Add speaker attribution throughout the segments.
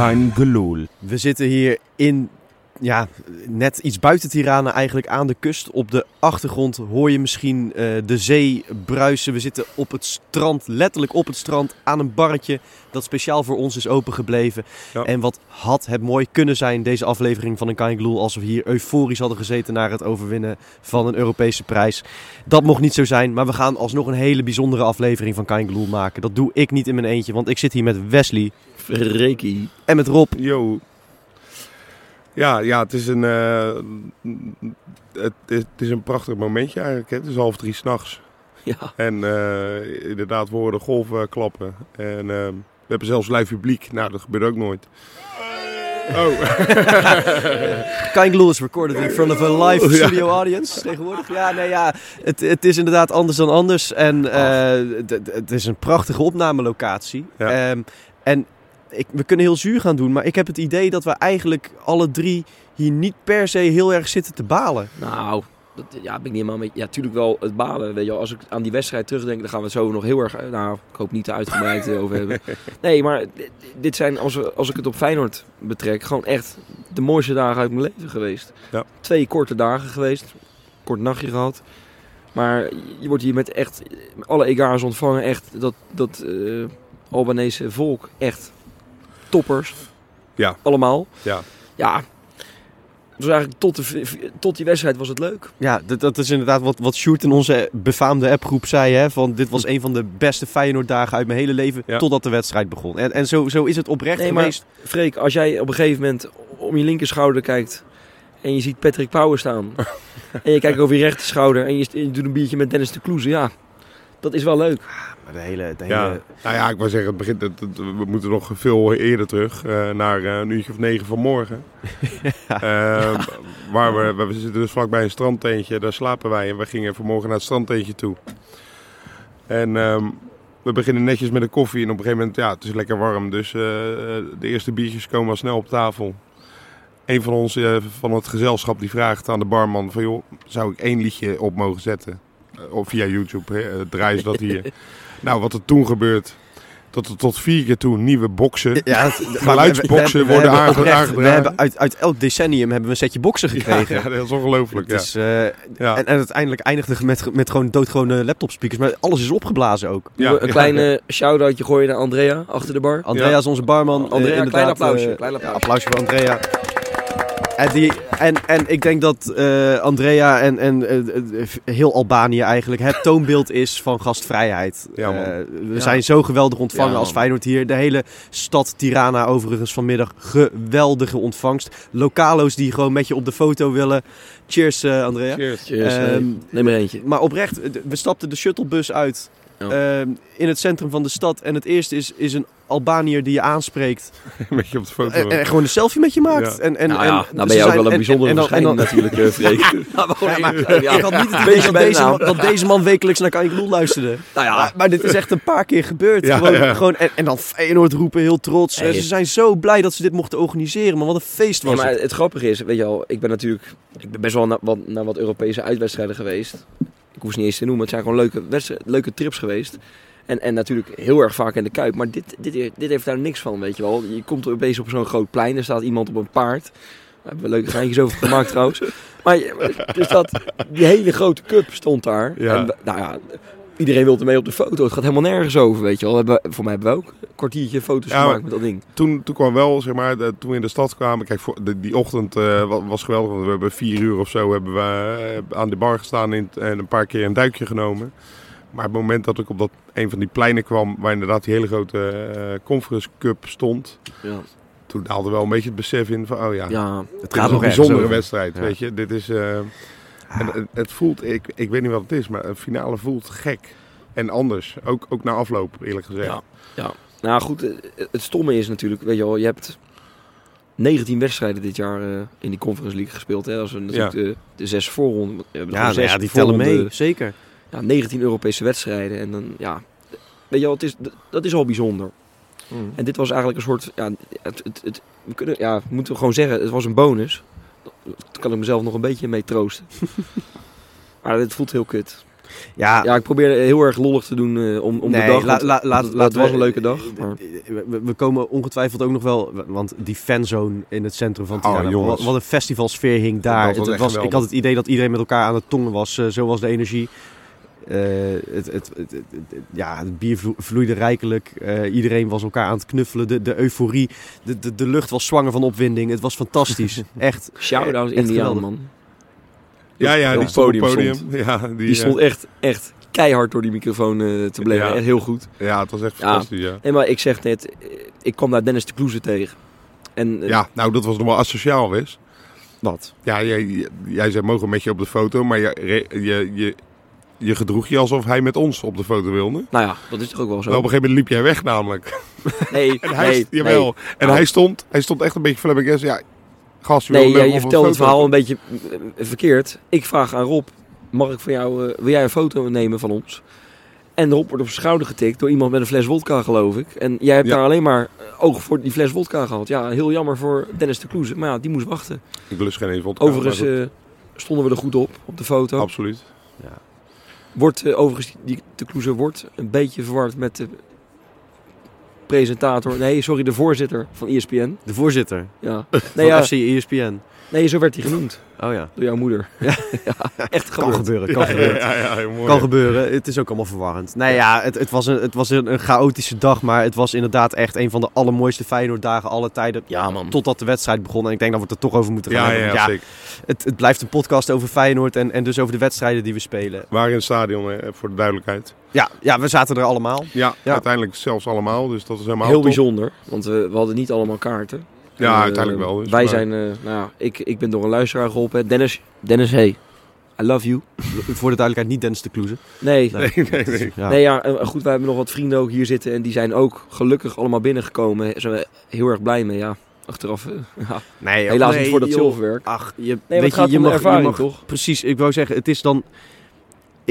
Speaker 1: Kein Gelul.
Speaker 2: We zitten hier in, ja, net iets buiten Tirana eigenlijk aan de kust. Op de achtergrond hoor je misschien eh, de zee bruisen. We zitten op het strand, letterlijk op het strand, aan een barretje dat speciaal voor ons is opengebleven.
Speaker 3: Ja.
Speaker 2: En wat had het mooi kunnen zijn, deze aflevering van een Kain Gelul, als we hier euforisch hadden gezeten naar het overwinnen van een Europese prijs. Dat mocht niet zo zijn, maar we gaan alsnog een hele bijzondere aflevering van Kain Gelul maken. Dat doe ik niet in mijn eentje, want ik zit hier met Wesley
Speaker 4: Freki.
Speaker 2: en met Rob.
Speaker 3: Yo. Ja, ja, het is een, eh, het, het is een prachtig momentje eigenlijk. Hè? Het is half drie s'nachts.
Speaker 4: Ja.
Speaker 3: En eh, inderdaad, we horen de golven klappen. En eh, we hebben zelfs live publiek. Nou, dat gebeurt ook nooit. Oh,
Speaker 2: Kind Glue is recorded in front of a live
Speaker 3: Oh, ja.
Speaker 2: studio audience tegenwoordig. Ja, nee, ja, het, het is inderdaad anders dan anders. En eh, d- het is een prachtige opnamelocatie.
Speaker 3: Ja.
Speaker 2: Ehm, en ik, we kunnen heel zuur gaan doen, maar ik heb het idee dat we eigenlijk alle drie hier niet per se heel erg zitten te balen.
Speaker 4: Nou, dat, ja, ben ik niet helemaal mee. Ja, tuurlijk wel het balen. Weet je, als ik aan die wedstrijd terugdenk, dan gaan we het zo nog heel erg. Nou, ik hoop niet te uitgebreid over hebben. Nee, maar dit- dit zijn, als, we, als ik het op Feyenoord betrek, gewoon echt de mooiste dagen uit mijn leven geweest.
Speaker 3: Ja.
Speaker 4: Twee korte dagen geweest, kort nachtje gehad. Maar je wordt hier met echt alle egaars ontvangen. Echt dat, dat eh, Albanese volk, echt toppers.
Speaker 3: Ja.
Speaker 4: Allemaal.
Speaker 3: ja.
Speaker 4: Ja. Dus eigenlijk tot, de, tot die wedstrijd was het leuk.
Speaker 2: Ja, dat, dat is inderdaad wat, wat Sjoerd in onze befaamde appgroep zei. Hè, van dit was een van de beste Feyenoord-dagen uit mijn hele leven,
Speaker 3: Ja.
Speaker 2: totdat de wedstrijd begon. En, en zo, zo is het oprecht
Speaker 4: Nee, maar-
Speaker 2: geweest.
Speaker 4: Freek, als jij op een gegeven moment om je linkerschouder kijkt en je ziet Patrick Power staan. en je kijkt over je rechterschouder en je, st- je doet een biertje met Dennis de Kloeze. Ja, dat is wel leuk.
Speaker 2: Maar de hele, de
Speaker 3: Ja.
Speaker 2: hele
Speaker 3: Nou ja, ik wou zeggen, het begint, het, het- we moeten nog veel eerder terug. eh, naar eh, een uurtje of negen vanmorgen. Eh, waar we, we zitten dus vlakbij een strandteentje, daar slapen wij. En we gingen vanmorgen naar het strandteentje toe. En ehm, we beginnen netjes met een koffie. En op een gegeven moment, ja, het is lekker warm. Dus eh, de eerste biertjes komen al snel op tafel. Een van ons eh, van het gezelschap die vraagt aan de barman van... joh, zou ik één liedje op mogen zetten? Eh, Of via YouTube, hè? Eh, draaien ze dat hier. nou, wat er toen gebeurt... Dat er tot vier keer toe nieuwe boksen...
Speaker 2: Ja, we
Speaker 3: worden aangedragen.
Speaker 2: We hebben uit, uit elk decennium hebben we een setje boksen gekregen.
Speaker 3: Ja, dat is ongelooflijk. Ja.
Speaker 2: eh,
Speaker 3: Ja.
Speaker 2: en, en uiteindelijk eindigde het met, met gewoon doodgewone laptopspeakers. Maar alles is opgeblazen ook.
Speaker 3: Ja,
Speaker 4: een
Speaker 3: ja.
Speaker 4: kleine shout-outje gooien naar Andrea achter de bar.
Speaker 2: Andrea is onze barman.
Speaker 4: Andrea, klein applausje, klein applausje.
Speaker 2: applausje voor Andrea. En, die, en, en ik denk dat eh, Andrea en, en eh, eh, heel Albanië eigenlijk het toonbeeld is van gastvrijheid.
Speaker 3: Ja.
Speaker 2: Eh, we
Speaker 4: Ja.
Speaker 2: zijn zo geweldig ontvangen
Speaker 4: Ja,
Speaker 2: als. Feyenoord hier. De hele stad Tirana overigens vanmiddag geweldige ontvangst. Lokalo's die gewoon met je op de foto willen. Cheers eh, Andrea.
Speaker 3: Cheers.
Speaker 4: Cheers, eh,
Speaker 2: Ehm,
Speaker 4: neem er eentje.
Speaker 2: Maar oprecht, we stapten de shuttlebus uit ehm, in het centrum van de stad. En het eerste is, is een Albaniër die je aanspreekt.
Speaker 3: Met je op de foto.
Speaker 2: En, en gewoon een selfie met je maakt.
Speaker 3: Ja.
Speaker 2: En, en,
Speaker 4: nou
Speaker 2: en,
Speaker 4: ja, nou ben je ook wel een
Speaker 2: en-
Speaker 4: bijzondere
Speaker 2: dan-
Speaker 4: verschijning natuurlijk, eh, Freek.
Speaker 2: Ja, maar
Speaker 4: ja.
Speaker 2: Ik had niet het idee dat deze, man, dat deze man wekelijks naar Kanik Loel luisterde.
Speaker 4: Nou ja,
Speaker 2: Maar, maar dit is echt een paar keer gebeurd.
Speaker 3: Ja,
Speaker 2: gewoon,
Speaker 3: ja.
Speaker 2: Gewoon, en, en dan Feyenoord roepen, heel trots. Ze zijn zo blij dat ze dit mochten organiseren. Maar wat een feest was
Speaker 4: Ja, maar
Speaker 2: het.
Speaker 4: het grappige is, weet je wel, ik ben natuurlijk ik ben best wel naar wat, naar wat Europese uitwedstrijden geweest. Ik hoef ze niet eens te noemen, het zijn gewoon leuke, wedstrijden, leuke trips geweest. En, en natuurlijk heel erg vaak in de Kuip. Maar dit, dit, dit heeft daar niks van, weet je wel. Je komt opeens op zo'n groot plein, er staat iemand op een paard. Daar hebben we leuke geintjes over gemaakt trouwens. Maar er staat, die hele grote cup stond daar.
Speaker 3: Ja.
Speaker 4: En, nou ja, iedereen wil ermee op de foto. Het gaat helemaal nergens over, weet je wel. We hebben, voor mij hebben we ook een kwartiertje foto's
Speaker 3: Ja,
Speaker 4: gemaakt met dat ding.
Speaker 3: Toen, toen kwam wel, zeg maar, de- toen we in de stad kwamen. Kijk, voor, de- die ochtend eh, wa- was geweldig. Want we hebben vier uur of zo hebben we, eh, aan de bar gestaan in, en een paar keer een duikje genomen. Maar het moment dat ik op dat, een van die pleinen kwam, waar inderdaad die hele grote eh, Conference Cup stond.
Speaker 4: Ja,
Speaker 3: Toen haalde wel een beetje het besef in van, oh ja,
Speaker 4: ja
Speaker 2: Het gaat
Speaker 3: is
Speaker 2: nog
Speaker 3: een bijzondere wedstrijd.
Speaker 2: Ja.
Speaker 3: Weet je, dit is... eh, en het, het voelt, ik, ik weet niet wat het is, maar een finale voelt gek. En anders, ook, ook na afloop eerlijk gezegd.
Speaker 4: Ja. Ja, nou goed, eh, het stomme is natuurlijk, weet je wel, je hebt 19 wedstrijden dit jaar eh, in die Conference League gespeeld. Hè? Als we natuurlijk de, de zes voorronden, hebben
Speaker 2: Ja, nou ja, die tellen mee. Zeker.
Speaker 4: Ja, 19 Europese wedstrijden en dan, ja, weet je wel, het is, dat is al bijzonder.
Speaker 2: Mm.
Speaker 4: En dit was eigenlijk een soort, ja, het, het, het, we kunnen, ja, moeten we gewoon zeggen, het was een bonus. Daar kan ik mezelf nog een beetje mee troosten. maar het voelt heel kut.
Speaker 2: Ja,
Speaker 4: Ja, ik probeerde heel erg lollig te doen eh, om, om
Speaker 2: nee,
Speaker 4: de dag.
Speaker 2: la-
Speaker 4: want
Speaker 2: la- laat-
Speaker 4: het, was een leuke dag. maar-
Speaker 2: We, we komen ongetwijfeld ook nog wel, want die fanzone in het centrum van
Speaker 3: Oh,
Speaker 2: Tirana,
Speaker 3: jongens.
Speaker 2: wat, wat een festivalsfeer hing daar. Het, was, ik had het idee dat iedereen met elkaar aan het tongen was, eh, zo was de energie. Eh, het, het, het, het- het- ja, het bier vlo- vloeide rijkelijk. Eh, iedereen was elkaar aan het knuffelen. De, de euforie, de, de, de lucht was zwanger van opwinding. Het was fantastisch. Echt.
Speaker 4: Shout-out Indiaan, man.
Speaker 3: Ja, ja,
Speaker 4: op
Speaker 3: die stond
Speaker 4: podium
Speaker 3: podium. Ja, die,
Speaker 4: Die stond
Speaker 3: eh,
Speaker 4: echt, echt keihard door die microfoon te bleven.
Speaker 3: Ja.
Speaker 4: Echt heel goed.
Speaker 3: ja, het was echt fantastisch, ja.
Speaker 4: Nee, maar ik zeg net, ik kwam daar Dennis de Kloeze tegen. En
Speaker 3: Ja, nou, dat was nog wel asociaal, Wes.
Speaker 2: Wat?
Speaker 3: Ja, jij, jij zei mogen met je op de foto, maar je, je, je, je gedroeg je alsof hij met ons op de foto wilde.
Speaker 4: nou ja, dat is toch ook wel zo.
Speaker 3: En op een gegeven moment liep jij weg namelijk.
Speaker 4: Nee,
Speaker 3: En hij,
Speaker 4: nee,
Speaker 3: jawel.
Speaker 4: nee.
Speaker 3: En
Speaker 4: Nou.
Speaker 3: hij, stond, hij stond echt een beetje flabbergast. Ja, gast, je
Speaker 4: Nee,
Speaker 3: wil
Speaker 4: ja,
Speaker 3: leuk
Speaker 4: je vertelt het verhaal een beetje eh, verkeerd. Ik vraag aan Rob, mag ik van jou, eh, wil jij een foto nemen van ons? En Rob wordt op zijn schouder getikt door iemand met een fles wodka, geloof ik. En jij hebt
Speaker 3: Ja.
Speaker 4: daar alleen maar eh, oog voor die fles wodka gehad. Ja, heel jammer voor Dennis de Kloeze. Maar ja, die moest wachten.
Speaker 3: Ik lust geen eens vodka.
Speaker 4: Overigens stonden we er goed op, op de foto.
Speaker 3: Absoluut.
Speaker 4: Wordt eh, overigens, die de Kloeze wordt een beetje verward met de presentator. Nee, sorry, de voorzitter van ESPN.
Speaker 2: De voorzitter
Speaker 4: Ja.
Speaker 2: van
Speaker 4: Nee, ja,
Speaker 2: FC ESPN.
Speaker 4: Nee, zo werd hij genoemd
Speaker 2: Oh ja.
Speaker 4: door jouw moeder. Ja, echt
Speaker 2: Kan gebeuren, kan
Speaker 3: Ja,
Speaker 2: gebeuren.
Speaker 3: ja, ja, heel mooi.
Speaker 2: Kan gebeuren. Het is ook allemaal verwarrend. Nee, ja, het, het was, een, het was een, een chaotische dag, maar het was inderdaad echt een van de allermooiste Feyenoord-dagen alle tijden.
Speaker 4: Ja, man.
Speaker 2: Totdat de wedstrijd begon. En ik denk dat we het er toch over moeten gaan
Speaker 3: Ja, ja,
Speaker 2: hebben.
Speaker 3: ja, zeker.
Speaker 2: het, het blijft een podcast over Feyenoord en, en dus over de wedstrijden die we spelen.
Speaker 3: Waar in het stadion, hè, voor de duidelijkheid.
Speaker 2: Ja, ja, we zaten er allemaal.
Speaker 3: Ja,
Speaker 2: Ja.
Speaker 3: uiteindelijk zelfs allemaal. Dus dat is helemaal
Speaker 4: Heel
Speaker 3: top.
Speaker 4: bijzonder, want we, we hadden niet allemaal kaarten.
Speaker 3: Ja,
Speaker 4: En,
Speaker 3: uiteindelijk
Speaker 4: eh,
Speaker 3: wel. Dus
Speaker 4: wij
Speaker 3: maar-
Speaker 4: zijn, eh, nou ja, ik, ik ben door een luisteraar geholpen. Dennis, Dennis, hey, I love you.
Speaker 2: Voor de duidelijkheid niet Dennis de Kloeze.
Speaker 4: Nee,
Speaker 2: Nee.
Speaker 3: Nee, nee, nee.
Speaker 2: Ja.
Speaker 4: Nee, ja, eh, goed, wij hebben nog wat vrienden ook hier zitten en die zijn ook gelukkig allemaal binnengekomen. Daar zijn we heel erg blij mee, ja. Achteraf, eh, ja.
Speaker 2: Nee,
Speaker 4: helaas
Speaker 2: nee,
Speaker 4: niet voor dat
Speaker 2: joh.
Speaker 4: zilverwerk.
Speaker 2: Ach, je,
Speaker 4: Nee,
Speaker 2: weet je, je mag,
Speaker 4: ervaring,
Speaker 2: je mag,
Speaker 4: toch?
Speaker 2: Precies, ik wou zeggen, het is dan...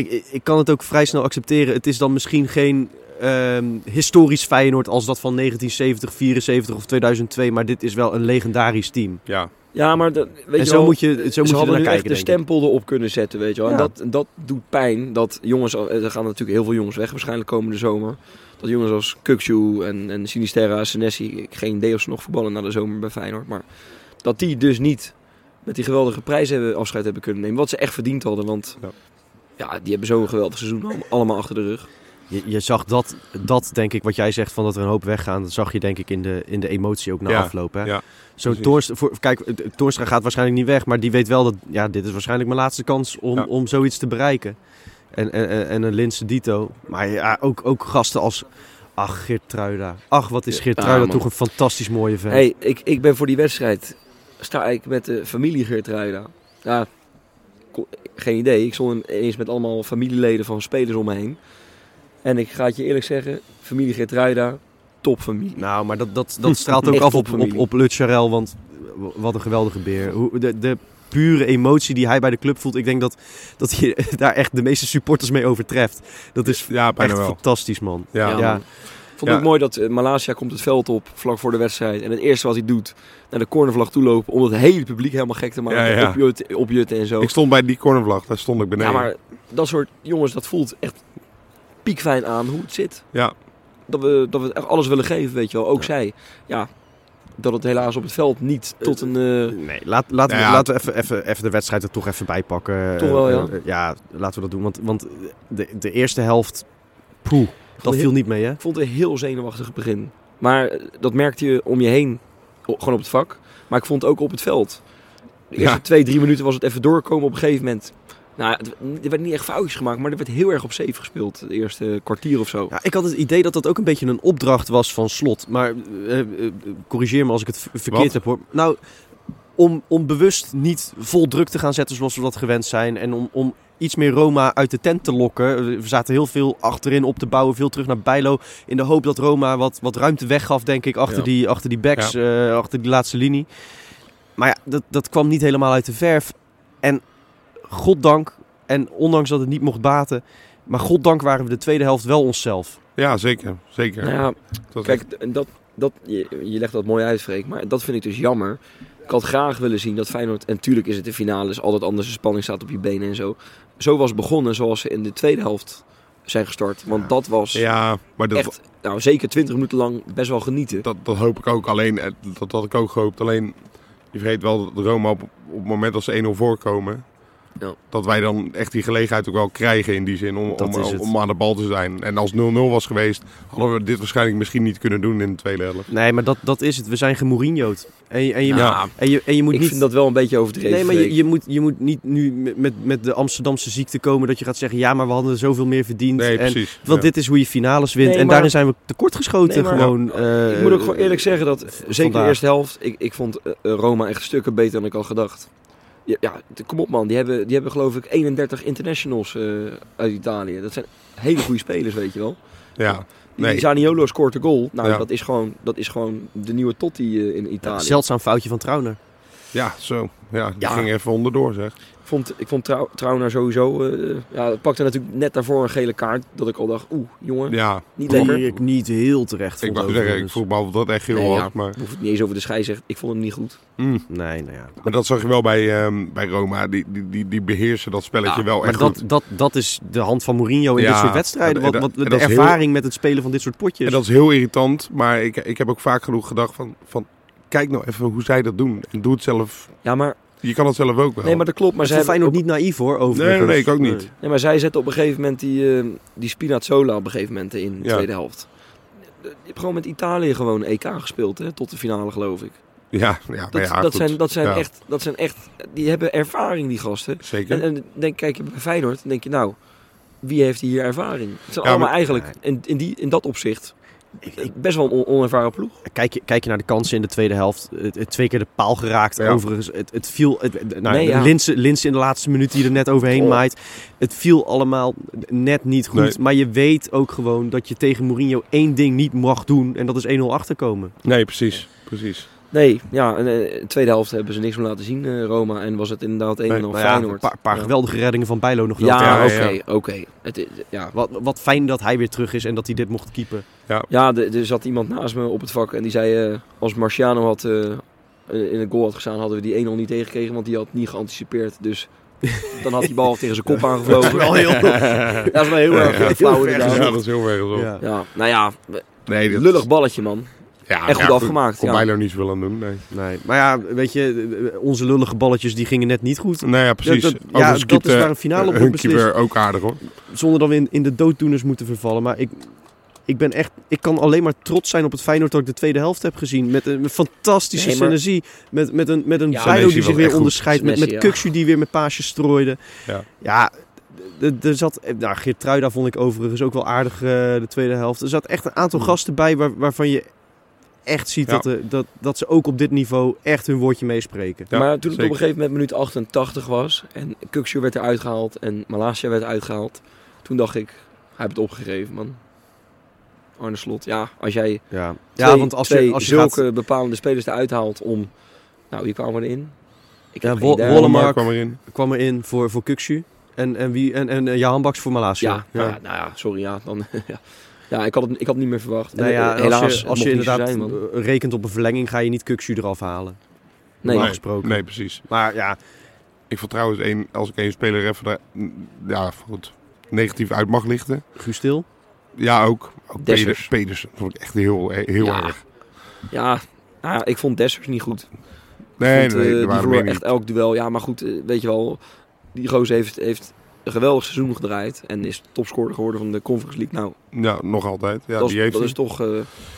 Speaker 2: Ik, kan het ook vrij snel accepteren. Het is dan misschien geen ehm, historisch Feyenoord als dat van 1970, 74 of 2002. Maar dit is wel een legendarisch team.
Speaker 3: Ja,
Speaker 4: Ja, maar dat, weet
Speaker 2: en
Speaker 4: je
Speaker 2: zo
Speaker 4: wel,
Speaker 2: moet je, zo moet je er naar kijken,
Speaker 4: echt de stempel erop kunnen zetten, weet je wel. En dat, dat doet pijn. Dat jongens, er gaan natuurlijk heel veel jongens weg waarschijnlijk komende zomer. Dat jongens als Kukcu en, en Sinisterra, Senesi, ik geen idee of ze nog voetballen na de zomer bij Feyenoord. Maar dat die dus niet met die geweldige prijs hebben, afscheid hebben kunnen nemen. Wat ze echt verdiend hadden, want
Speaker 3: Ja.
Speaker 4: Ja, die hebben zo'n geweldig seizoen al- allemaal achter de rug.
Speaker 2: Je, je zag dat, dat, denk ik, wat jij zegt, van dat er een hoop weggaan. Dat zag je, denk ik, in de, in de emotie ook na
Speaker 3: Ja,
Speaker 2: afloop. Hè?
Speaker 3: ja,
Speaker 2: Zo. Toornstra, voor, kijk, eh, Toornstra gaat waarschijnlijk niet weg, maar die weet wel dat ja, dit is waarschijnlijk mijn laatste kans om,
Speaker 3: Ja.
Speaker 2: om zoiets te bereiken. En, en, en- en een Linse Dito. Maar ja, ook, ook gasten als, ach, Geert Truida. Ach, wat is Geert
Speaker 4: Ja,
Speaker 2: Truida toch een fantastisch mooie vent.
Speaker 4: Hey, ik, ik ben voor die wedstrijd, sta ik met de familie Geertruida. Ja, geen idee. Ik stond eens met allemaal familieleden van spelers om me heen. En ik ga het je eerlijk zeggen, familie Geertruida, topfamilie.
Speaker 2: Nou, maar dat, dat, dat straalt ook af op, op, op Lut Charel, want wat een geweldige beer. Hoe, de, de pure emotie die hij bij de club voelt, ik denk dat, dat hij daar echt de meeste supporters mee overtreft. Dat is
Speaker 3: ja bijna
Speaker 2: echt
Speaker 3: wel.
Speaker 2: fantastisch, man.
Speaker 3: Ja,
Speaker 2: Ja.
Speaker 4: man. Ik vond het ook mooi dat eh, Malasia komt het veld op vlak voor de wedstrijd. En het eerste wat hij doet, naar de cornervlag toe lopen om het hele publiek helemaal gek te maken.
Speaker 3: Ja, ja.
Speaker 4: Opjutten, opjutten en zo.
Speaker 3: Ik stond bij die cornervlag, daar stond ik beneden.
Speaker 4: Ja, maar dat soort jongens, dat voelt echt piekfijn aan hoe het zit.
Speaker 3: Ja.
Speaker 4: Dat we, dat we echt alles willen geven, weet je wel. Ook zij. Ja, dat het helaas op het veld niet tot een... eh,
Speaker 2: Nee, laat, laten we,
Speaker 3: Nou ja.
Speaker 2: laten we even, even, even de wedstrijd er toch even bij pakken.
Speaker 4: Toch wel,
Speaker 2: Eh,
Speaker 4: ja?
Speaker 2: eh, ja, laten we dat doen. Want, want de, de eerste helft, poeh, dat viel niet mee, hè?
Speaker 4: Ik vond het een heel zenuwachtig begin. Maar eh, dat merkte je om je heen, gewoon op het vak. Maar ik vond het ook op het veld. De eerste
Speaker 3: Ja.
Speaker 4: twee, drie minuten was het even doorkomen op een gegeven moment. Nou, het, er werd niet echt foutjes gemaakt, maar er werd heel erg op safe gespeeld. Het eerste kwartier of zo.
Speaker 2: Ja, ik had het idee dat dat ook een beetje een opdracht was van Slot. Maar eh, eh, corrigeer me als ik het verkeerd
Speaker 3: Wat?
Speaker 2: heb, hoor. Nou, om, om bewust niet vol druk te gaan zetten zoals we dat gewend zijn. En om, om iets meer Roma uit de tent te lokken. We zaten heel veel achterin op te bouwen, veel terug naar Bijlo. In de hoop dat Roma wat, wat ruimte weggaf, denk ik, achter,
Speaker 4: Ja.
Speaker 2: die, achter die backs, eh, achter die laatste linie. Maar ja, dat, dat kwam niet helemaal uit de verf. En goddank, en ondanks dat het niet mocht baten... Maar goddank waren we de tweede helft wel onszelf.
Speaker 3: Ja, zeker. zeker.
Speaker 4: Nou ja, Kijk, en dat, dat, je, je legt dat mooi uit, Freek, maar dat vind ik dus jammer. Ik had graag willen zien dat Feyenoord... En natuurlijk is het de finale, is altijd anders. De spanning staat op je benen en zo. Zo was het begonnen zoals ze in de tweede helft zijn gestart. Want dat was
Speaker 3: Ja, maar dat,
Speaker 4: echt, nou zeker 20 minuten lang best wel genieten.
Speaker 3: dat, dat hoop ik ook. Alleen, eh, dat had ik ook gehoopt. Alleen, je vergeet wel dat Roma op, op het moment als ze 1-0 voorkomen...
Speaker 4: Ja.
Speaker 3: Dat wij dan echt die gelegenheid ook wel krijgen in die zin om, om, om aan de bal te zijn. En als 0-0 was geweest, hadden we dit waarschijnlijk misschien niet kunnen doen in de tweede helft.
Speaker 2: Nee, maar dat, dat is het. We zijn gemourinho'd. En, je- en, je,
Speaker 4: Ja.
Speaker 2: en, je, en je moet
Speaker 4: ik
Speaker 2: niet...
Speaker 4: vind dat wel een beetje overdreven.
Speaker 2: Nee, maar je, je, moet, je moet niet nu met- met, de Amsterdamse ziekte komen dat je gaat zeggen... ja, maar we hadden zoveel meer verdiend.
Speaker 3: Nee,
Speaker 2: en,
Speaker 3: precies.
Speaker 2: want
Speaker 3: Ja.
Speaker 2: dit is hoe je finales wint.
Speaker 4: Nee,
Speaker 2: en
Speaker 4: maar-
Speaker 2: daarin zijn we tekortgeschoten
Speaker 4: Nee, maar-
Speaker 2: gewoon. eh,
Speaker 4: ik moet ook gewoon eerlijk zeggen dat, zeker
Speaker 2: vandaag.
Speaker 4: de eerste helft, ik, ik vond eh, Roma echt stukken beter dan ik al gedacht. Ja, kom op man, die hebben, die hebben geloof ik 31 internationals eh, uit Italië. Dat zijn hele goede spelers, weet je wel.
Speaker 3: Ja,
Speaker 4: Die. Zaniolo scoort de goal. Nou,
Speaker 3: Ja.
Speaker 4: dat, is gewoon, dat is gewoon de nieuwe Totti eh, in Italië.
Speaker 2: Zeldzaam foutje van Trauner.
Speaker 3: ja, zo. Ja, die
Speaker 4: Ja.
Speaker 3: ging even onderdoor zeg.
Speaker 4: Ik vond, ik vond Trau- Trauner sowieso... eh ja, het pakte natuurlijk net daarvoor een gele kaart. Dat ik al dacht, oeh, jongen,
Speaker 3: Ja,
Speaker 4: niet lekker.
Speaker 2: Die ik niet heel terecht
Speaker 3: ik
Speaker 2: vond.
Speaker 3: wou zeggen, ik voetbal dat echt heel
Speaker 4: Nee,
Speaker 3: hard.
Speaker 4: ja.
Speaker 3: Maar,
Speaker 4: Ik hoef het niet eens over de schei zeggen. Ik vond het niet goed.
Speaker 3: Mm.
Speaker 2: Nee, nou ja.
Speaker 3: maar dat zag je wel bij, ehm, bij Roma. Die, die, die, die beheersen dat spelletje
Speaker 4: Ja,
Speaker 3: wel
Speaker 2: Maar
Speaker 3: echt
Speaker 2: dat,
Speaker 3: goed.
Speaker 2: dat, dat is de hand van Mourinho in
Speaker 3: Ja,
Speaker 2: dit soort wedstrijden.
Speaker 3: en-
Speaker 2: Wat, wat, de
Speaker 3: dat is heel-
Speaker 2: ervaring met het spelen van dit soort potjes.
Speaker 3: En dat is heel irritant. Maar ik, ik heb ook vaak genoeg gedacht van, van... Kijk nou even hoe zij dat doen. En doe het zelf.
Speaker 4: Ja, maar,
Speaker 3: Je kan het zelf ook wel.
Speaker 4: nee, maar dat klopt. Maar zij
Speaker 2: zijn Feyenoord
Speaker 4: op-
Speaker 2: niet naïef hoor,
Speaker 3: nee,
Speaker 2: overigens.
Speaker 3: nee, nee, ik ook niet.
Speaker 4: Nee, maar zij zetten op een gegeven moment die, eh die Spinazzola op een gegeven moment in de
Speaker 3: Ja.
Speaker 4: tweede helft. Je hebt gewoon met Italië gewoon EK gespeeld, hè, tot de finale geloof ik.
Speaker 3: Ja, ja, maar
Speaker 4: Dat,
Speaker 3: ja,
Speaker 4: dat, zijn, dat, zijn
Speaker 3: Ja,
Speaker 4: echt, dat zijn echt, die hebben ervaring die gasten.
Speaker 3: Zeker.
Speaker 4: En, en denk, kijk je bij Feyenoord, dan denk je nou, wie heeft hier ervaring? Het zijn
Speaker 3: Ja,
Speaker 4: allemaal
Speaker 3: maar-
Speaker 4: eigenlijk, in, in, die, in dat opzicht, best wel een on- onervaren ploeg.
Speaker 2: Kijk je, kijk je naar de kansen in de tweede helft. Het, het twee keer de paal geraakt.
Speaker 3: Ja.
Speaker 2: Overigens, het, het viel. Het, nou,
Speaker 4: Nee, ja.
Speaker 2: Linse, Linse in de laatste minuut die er net overheen
Speaker 4: Oh.
Speaker 2: maait. Het viel allemaal net niet goed.
Speaker 3: Nee.
Speaker 2: Maar je weet ook gewoon dat je tegen Mourinho één ding niet mag doen. En dat is 1-0 achterkomen.
Speaker 3: Nee, precies. Precies.
Speaker 4: Nee, ja, en, eh, in de tweede helft hebben ze niks meer laten zien, eh, Roma. En was het inderdaad 1-0
Speaker 3: Nee,
Speaker 2: Nou ja,
Speaker 4: Feyenoord.
Speaker 2: een paar, paar
Speaker 4: Ja.
Speaker 2: geweldige reddingen van Bijlo nog wel.
Speaker 4: Ja,
Speaker 3: Ja,
Speaker 4: oké,
Speaker 3: ja.
Speaker 4: oké. Het is- Ja,
Speaker 2: Wat, wat fijn dat hij weer terug is en dat hij dit mocht keepen.
Speaker 4: Ja, er er zat iemand naast me op het vak en die zei... eh, als Marciano had, eh, in het goal had gestaan, hadden we die 1-0 niet tegengekregen. Want die had niet geanticipeerd. Dus dan had die bal tegen zijn kop aangevlogen.
Speaker 2: Wel heel-
Speaker 4: Dat is wel heel erg
Speaker 3: Ja.
Speaker 4: flauw.
Speaker 3: Ja, dat is heel erg zo.
Speaker 2: Ja.
Speaker 4: Ja, nou ja,
Speaker 3: Nee, dat
Speaker 4: lullig balletje man.
Speaker 3: Ja,
Speaker 4: Echt goed afgemaakt,
Speaker 3: Kon
Speaker 4: ja.
Speaker 3: Bijlo niet zoveel aan doen. Nee.
Speaker 2: Nee, maar ja, weet je, onze lullige balletjes die gingen net niet goed.
Speaker 3: Nee, ja, precies.
Speaker 2: Dat- dat- ja, dat is waar een finale op
Speaker 3: hun
Speaker 2: wordt beslist.
Speaker 3: ook aardig hoor.
Speaker 2: Zonder dat we in, in de dooddoeners moeten vervallen. Maar ik, ik ben echt, ik kan alleen maar trots zijn op het Feyenoord dat ik de tweede helft heb gezien. Met een fantastische
Speaker 4: Nee, maar-
Speaker 2: synergie. Met, met een, met een
Speaker 4: Ja,
Speaker 2: die zich weer onderscheidt. Met, met
Speaker 4: ja.
Speaker 2: Kukshu die weer met paasjes strooide.
Speaker 3: Ja.
Speaker 2: Ja, er zat, nou, Geertruida vond ik overigens ook wel aardig eh, de tweede helft. Er zat echt een aantal
Speaker 4: Mm.
Speaker 2: gasten bij waar, waarvan je echt ziet
Speaker 3: Ja.
Speaker 2: dat, de, dat, dat ze ook op dit niveau echt hun woordje meespreken.
Speaker 3: Ja,
Speaker 4: maar toen het
Speaker 3: zeker.
Speaker 4: op een gegeven moment minuut 88 was... en Kukshu werd eruit gehaald en Malasia werd uitgehaald... toen dacht ik, hij heeft het opgegeven man. Arne Slot, ja, als jij
Speaker 2: Ja,
Speaker 4: twee,
Speaker 2: ja want als je, als je
Speaker 4: zulke
Speaker 2: gaat...
Speaker 4: bepalende spelers eruit haalt om... Nou, wie kwamen erin? Ik
Speaker 2: Ja. Wollemark.
Speaker 3: Kwam erin.
Speaker 2: kwam erin voor, voor Kukshu. En, en, wie, en, en eh, Jahan Baks voor Malasia.
Speaker 4: Ja, nou ja, nou ja, sorry, ja. Dan, ja. Ja, ik, had het, ik had het niet meer verwacht.
Speaker 2: Nou ja,
Speaker 4: helaas,
Speaker 2: als je, als inderdaad
Speaker 4: zijn,
Speaker 2: eh, rekent op een verlenging, ga je niet Kukshu eraf halen.
Speaker 4: Nee,
Speaker 3: Nee,
Speaker 2: gesproken.
Speaker 3: Nee, precies.
Speaker 2: Maar ja,
Speaker 3: Ik vond trouwens, één, als ik één speler even daar, ja, goed, negatief uit mag lichten.
Speaker 2: Guus Stil.
Speaker 3: Ja, ook. ook. Peders. Peders vond ik echt heel, heel
Speaker 4: Ja.
Speaker 3: erg.
Speaker 4: Ja, nou ja, ik vond Dessers niet goed.
Speaker 3: Nee,
Speaker 4: vond,
Speaker 3: nee, nee,
Speaker 4: die verloor echt elk duel. Ja, maar goed, eh, weet je wel, die gozer heeft, heeft een geweldig seizoen gedraaid. En is topscorer geworden van de Conference League. Nou,
Speaker 3: Ja, nog altijd. Ja,
Speaker 4: dat,
Speaker 3: die
Speaker 4: is,
Speaker 3: heeft
Speaker 4: dat is toch eh,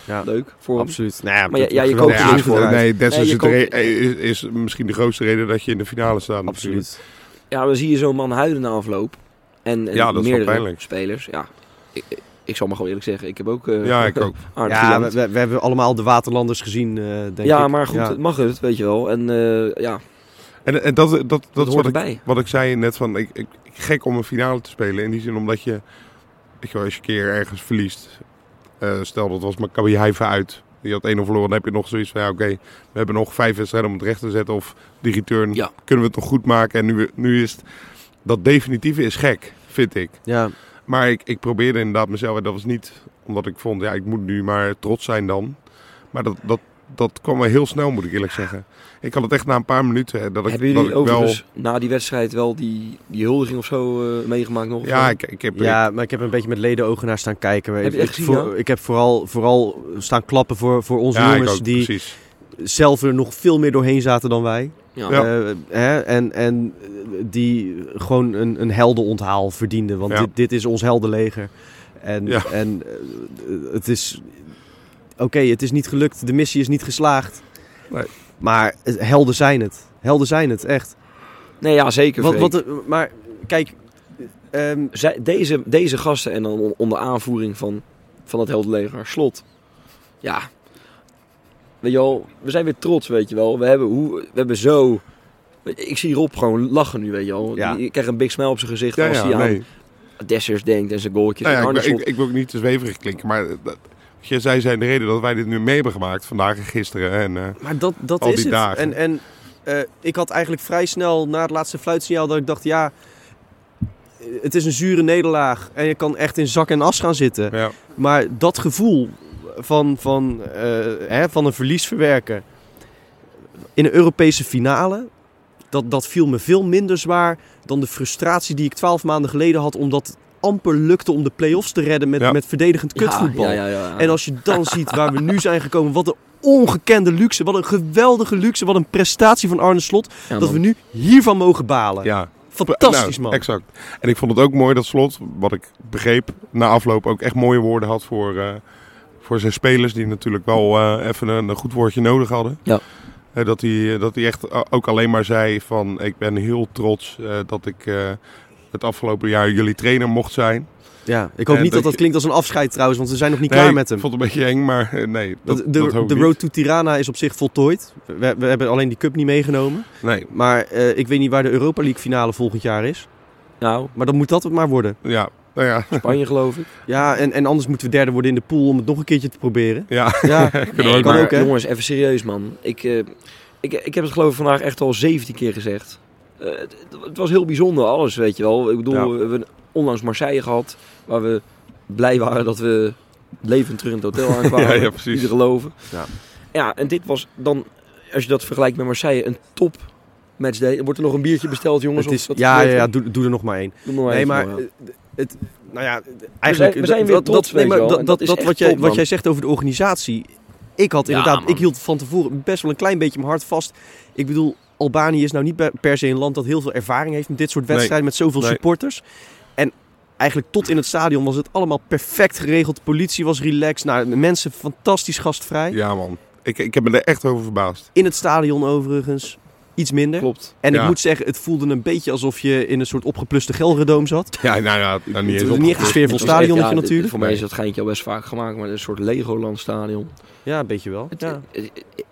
Speaker 2: Ja,
Speaker 4: leuk voor hem.
Speaker 2: absoluut. Nou ja,
Speaker 4: Maar ja,
Speaker 2: dat-
Speaker 4: ja, je koopt er voor.
Speaker 3: nee,
Speaker 4: je
Speaker 3: is, de re- is, is misschien de grootste reden dat je in de finale staat. natuurlijk.
Speaker 2: Absoluut.
Speaker 4: Ja, dan zie je zo'n man huilen na afloop. En, en
Speaker 3: Ja, dat is wel
Speaker 4: meerdere
Speaker 3: pijnlijk.
Speaker 4: spelers. Ja, ik, ik- ik zal maar gewoon eerlijk zeggen, ik heb ook eh
Speaker 3: Ja, ik ook.
Speaker 4: aardig
Speaker 2: Ja, we, we, we hebben allemaal de Waterlanders gezien, eh, denk ik.
Speaker 4: Ja, maar goed,
Speaker 2: Ja.
Speaker 4: het mag het, weet je wel. En eh, ja,
Speaker 3: En, en dat, dat, dat,
Speaker 4: dat,
Speaker 3: is wat ik,
Speaker 4: erbij.
Speaker 3: wat ik zei net van, ik, ik, ik gek om een finale te spelen. In die zin omdat je, weet je wel, als je een keer ergens verliest. eh, stel dat was Maccabi Haifa uit. Die had 1-0 verloren. Dan heb je nog zoiets van, ja oké, we hebben nog vijf wedstrijden om het recht te zetten. Of die return,
Speaker 4: Ja.
Speaker 3: kunnen we het nog goed maken. En nu, nu is het, dat definitieve is gek, vind ik.
Speaker 2: Ja,
Speaker 3: Maar ik, ik probeerde inderdaad mezelf, en dat was niet omdat ik vond, ja ik moet nu maar trots zijn dan. Maar dat, dat, dat kwam wel heel snel, moet ik eerlijk zeggen. Ik had het echt na een paar minuten. hè, Dat ik,
Speaker 4: Hebben
Speaker 3: dat
Speaker 4: jullie
Speaker 3: ik wel...
Speaker 4: na die wedstrijd wel die, die huldiging of zo eh, meegemaakt nog?
Speaker 3: Ja, ik, ik heb...
Speaker 2: Ja, maar ik heb een beetje met ledenogen naar staan kijken.
Speaker 4: Heb je
Speaker 2: ik,
Speaker 4: echt gezien,
Speaker 2: voor- ik heb vooral, vooral staan klappen voor, voor onze
Speaker 3: ja,
Speaker 2: jongens
Speaker 3: ook,
Speaker 2: die
Speaker 3: precies.
Speaker 2: zelf er nog veel meer doorheen zaten dan wij.
Speaker 3: Ja.
Speaker 2: Eh, hè, en, en die gewoon een, een heldenonthaal verdienden. Want
Speaker 3: Ja.
Speaker 2: dit, dit is ons heldenleger. En,
Speaker 3: Ja.
Speaker 2: en eh, het is... Oké, het is niet gelukt. De missie is niet geslaagd.
Speaker 3: Nee.
Speaker 2: Maar helden zijn het. Helden zijn het, echt.
Speaker 4: Nee, ja, zeker.
Speaker 2: Wat, wat, maar kijk... ehm,
Speaker 4: Zij, deze, deze gasten en dan on- onder aanvoering van, van het heldenleger, Slot. Ja, weet je wel, we zijn weer trots, weet je wel. We hebben, hoe, we hebben zo... Ik zie Rob gewoon lachen nu, weet je wel.
Speaker 2: Ja.
Speaker 4: Je krijgt een big smile op zijn gezicht
Speaker 3: Ja,
Speaker 4: als
Speaker 3: ja,
Speaker 4: hij
Speaker 3: nee.
Speaker 4: aan Dessers denkt en zijn goaltjes.
Speaker 3: Nou ja, ik, ik, ik wil ook niet te zweverig klinken, maar dat, zij zijn de reden dat wij dit nu mee hebben gemaakt vandaag en gisteren. En, eh,
Speaker 2: Maar dat, dat
Speaker 3: Al
Speaker 2: is
Speaker 3: die
Speaker 2: het.
Speaker 3: dagen.
Speaker 2: En, en eh, ik had eigenlijk vrij snel na het laatste fluitsignaal dat ik dacht, ja, eh, het is een zure nederlaag en je kan echt in zak en as gaan zitten.
Speaker 3: ja.
Speaker 2: Maar dat gevoel van, van, hè, van een verlies verwerken in een Europese finale, dat, dat viel me veel minder zwaar dan de frustratie die ik twaalf maanden geleden had, omdat amper lukte om de play-offs te redden met,
Speaker 3: Ja.
Speaker 2: met verdedigend kutvoetbal.
Speaker 4: Ja, ja, ja, ja.
Speaker 2: En als je dan ziet waar we nu zijn gekomen, wat een ongekende luxe, wat een geweldige luxe, wat een prestatie van Arne Slot,
Speaker 4: Ja,
Speaker 2: dat we nu hiervan mogen balen.
Speaker 3: ja.
Speaker 2: Fantastisch
Speaker 3: Nou,
Speaker 2: man.
Speaker 3: Exact. En ik vond het ook mooi dat Slot, wat ik begreep, na afloop ook echt mooie woorden had voor, eh, voor zijn spelers. Die natuurlijk wel eh, even een, een goed woordje nodig hadden.
Speaker 4: Ja.
Speaker 3: Eh, dat, hij, dat hij echt ook alleen maar zei van ik ben heel trots eh, dat ik eh, het afgelopen jaar jullie trainer mocht zijn.
Speaker 2: Ja, ik hoop
Speaker 3: En
Speaker 2: niet dat
Speaker 3: dat
Speaker 2: dat klinkt als een afscheid trouwens, want we zijn nog niet
Speaker 3: Nee,
Speaker 2: klaar met hem.
Speaker 3: Ik vond het een beetje eng, maar eh, nee, dat,
Speaker 2: de
Speaker 3: dat hoop ik
Speaker 2: de
Speaker 3: niet.
Speaker 2: road to Tirana is op zich voltooid. We, we hebben alleen die cup niet meegenomen.
Speaker 3: Nee,
Speaker 2: Maar eh, ik weet niet waar de Europa League finale volgend jaar is.
Speaker 4: Nou,
Speaker 2: Maar dan moet dat het maar worden.
Speaker 3: ja, nou ja,
Speaker 4: Spanje geloof ik.
Speaker 2: Ja, en, en anders moeten we derde worden in de pool om het nog een keertje te proberen.
Speaker 3: ja.
Speaker 2: Ja,
Speaker 4: Nee,
Speaker 3: ook
Speaker 2: kan
Speaker 4: maar
Speaker 2: ook, hè?
Speaker 4: jongens, even serieus man. Ik, eh, ik, ik heb het geloof ik vandaag echt al 17 keer gezegd. Eh, het, het was heel bijzonder alles, weet je wel. Ik bedoel,
Speaker 3: Ja.
Speaker 4: we hebben onlangs Marseille gehad, waar we blij waren dat we levend terug in het hotel aankwamen.
Speaker 3: Ja, ja, precies.
Speaker 4: Niet te geloven.
Speaker 2: Ja.
Speaker 4: ja, en dit was dan, als je dat vergelijkt met Marseille, een top matchday. Wordt er nog een biertje besteld, jongens?
Speaker 2: het is, ja, ja, doe, doe er nog maar één.
Speaker 4: Maar
Speaker 2: Nee, maar
Speaker 4: ja.
Speaker 2: eh, het, nou ja, eigenlijk
Speaker 4: we zijn weer
Speaker 2: dat,
Speaker 4: trots,
Speaker 2: dat, nee, maar dat, dat,
Speaker 4: is
Speaker 2: wat, jij,
Speaker 4: top,
Speaker 2: wat jij zegt over de organisatie. Ik had inderdaad, ik hield van tevoren best wel een klein beetje mijn hart vast. Ik bedoel, Albanië is nou niet per- se een land dat heel veel ervaring heeft met dit soort
Speaker 3: Nee.
Speaker 2: wedstrijden, met zoveel
Speaker 3: Nee.
Speaker 2: supporters. En eigenlijk tot in het stadion was het allemaal perfect geregeld. De politie was relaxed. Nou, de mensen fantastisch gastvrij.
Speaker 3: ja man, ik, ik heb me er echt over verbaasd.
Speaker 2: In het stadion overigens iets minder.
Speaker 4: Klopt.
Speaker 2: En ik moet zeggen, het voelde een beetje alsof je in een soort opgepluste Gelredoom zat.
Speaker 3: Ja, nou ja, nou, niet
Speaker 2: Het was niet echt een sfeervol stadionnetje
Speaker 4: ja,
Speaker 2: natuurlijk.
Speaker 4: Voor mij is dat geintje al best vaak gemaakt, maar een soort Legoland stadion.
Speaker 2: Ja, een beetje wel.
Speaker 4: Het,
Speaker 2: Ja.
Speaker 4: eh, eh,